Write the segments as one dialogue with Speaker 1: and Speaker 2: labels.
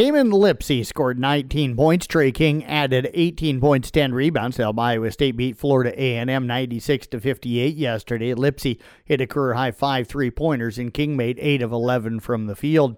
Speaker 1: Tamin Lipsey scored 19 points. Trey King added 18 points, 10 rebounds. Now Iowa State beat Florida A&M 96 to 58 yesterday. Lipsey hit a career high five three-pointers, and King made eight of 11 from the field.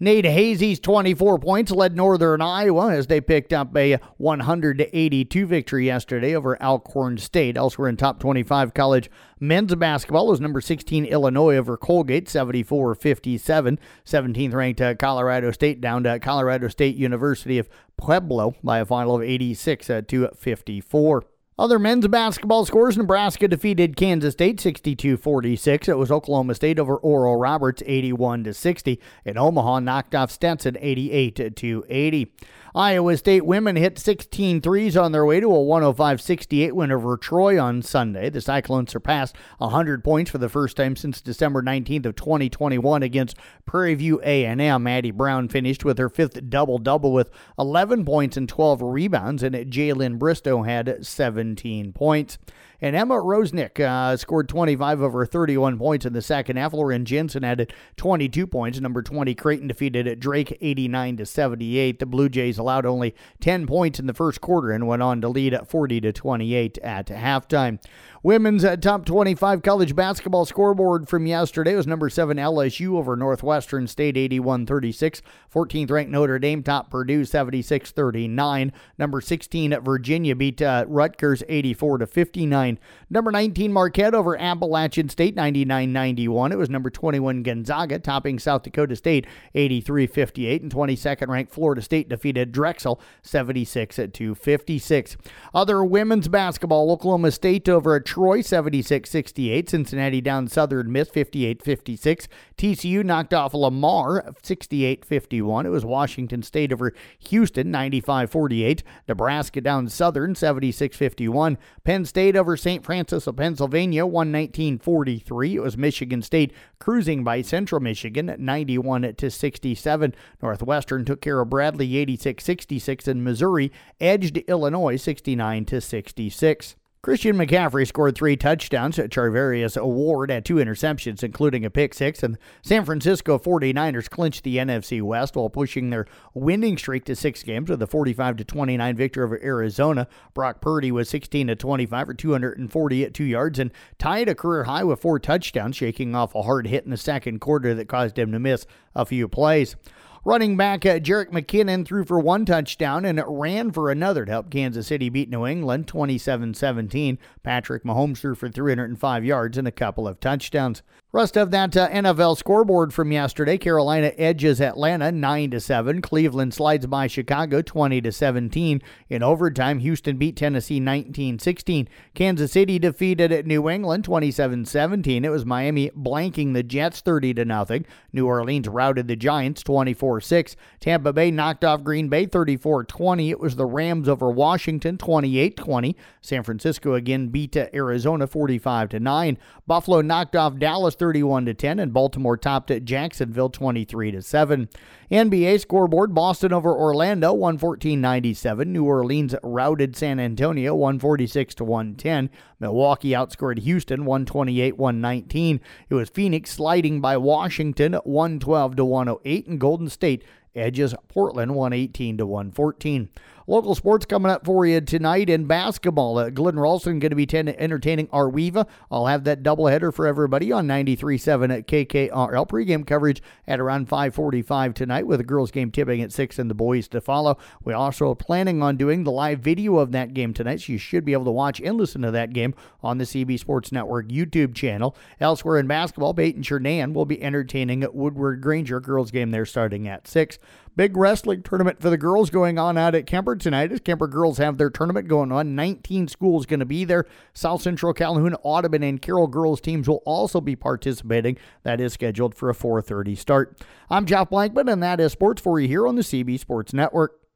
Speaker 1: Nate Heise's 24 points led Northern Iowa as they picked up a 182 victory yesterday over Alcorn State. Elsewhere in top 25 college men's basketball was number 16 Illinois over Colgate 74 57. 17th ranked uh, Colorado State down to Colorado State University of Pueblo by a final of 86 uh, to 54. Other men's basketball scores Nebraska defeated Kansas State 62 46. It was Oklahoma State over Oral Roberts 81 60. And Omaha knocked off Stetson 88 to 80. Iowa State women hit 16 threes on their way to a 105 68 win over Troy on Sunday. The Cyclones surpassed 100 points for the first time since December 19th of 2021 against Prairie View A&M. Addie Brown finished with her fifth double-double with 11 points and 12 rebounds, and Jalynn Bristow had 17 points. And Emma Ronsiek uh, scored 25 of her 31 points in the second half. Lauren Jensen added 22 points. Number 20 Creighton defeated Drake 89 to 78. The Blue Jays allowed only 10 points in the first quarter and went on to lead at 40 to 28 at halftime. Women's uh, top 25 college basketball scoreboard from yesterday was number 7 LSU over Northwestern State 81 36. 14th ranked Notre Dame top Purdue 76 39. Number 16 Virginia beat uh, Rutgers 84 to 59. Number 19 Marquette over Appalachian State 99 91. It was number 21 Gonzaga topping South Dakota State 83 58. And 22nd ranked Florida State defeated Drexel 76 to 56. Other women's basketball Oklahoma State over Troy 76 68. Cincinnati down Southern Miss 58 56. TCU knocked off Lamar 68 51. It was Washington State over Houston 95 48. Nebraska down Southern 76 51. Penn State over St. Francis of Pennsylvania 119 43. It was Michigan State cruising by Central Michigan 91 to 67. Northwestern took care of Bradley 86 66 and Missouri edged Illinois 69 to 66. Christian McCaffrey scored three touchdowns Charvarius Ward at two interceptions, including a pick six, and the San Francisco 49ers clinched the NFC West while pushing their winning streak to six games with a 45 29 victory over Arizona. Brock Purdy was 16 25 for 240 at two yards and tied a career high with four touchdowns, shaking off a hard hit in the second quarter that caused him to miss a few plays. Running back uh, Jerick McKinnon threw for one touchdown and ran for another to help Kansas City beat New England 27 17. Patrick Mahomes threw for 305 yards and a couple of touchdowns. Rest of that uh, NFL scoreboard from yesterday: Carolina edges Atlanta nine to seven. Cleveland slides by Chicago twenty to seventeen. In overtime, Houston beat Tennessee 19-16. Kansas City defeated New England 27-17. It was Miami blanking the Jets 30 to nothing. New Orleans routed the Giants 24-6. Tampa Bay knocked off Green Bay 34-20. It was the Rams over Washington 28-20. San Francisco again beat uh, Arizona 45 to 9. Buffalo knocked off Dallas 31 to 10, and Baltimore topped at Jacksonville 23 to 7. NBA scoreboard: Boston over Orlando 114-97. New Orleans routed San Antonio 146 to 110. Milwaukee outscored Houston 128-119. It was Phoenix sliding by Washington 112 to 108, and Golden State edges Portland 118 to 114. Local sports coming up for you tonight in basketball. Uh, Glidden Ralston going to be ten- entertaining Ar-We-Va. I'll have that doubleheader for everybody on 93.7 at KKRL. Pregame coverage at around 5:45 tonight with the girls' game tipping at six and the boys to follow. We also are planning on doing the live video of that game tonight, so you should be able to watch and listen to that game on the CB Sports Network YouTube channel. Elsewhere in basketball, Paton-Churdan will be entertaining Woodward Granger girls' game there starting at six. Big wrestling tournament for the girls going on out at Kuemper tonight as Kuemper girls have their tournament going on. 19 schools going to be there. South Central Calhoun, Audubon, and Carroll girls teams will also be participating. That is scheduled for a 4:30 start. I'm Jeff Blankman, and that is sports for you here on the CB Sports Network.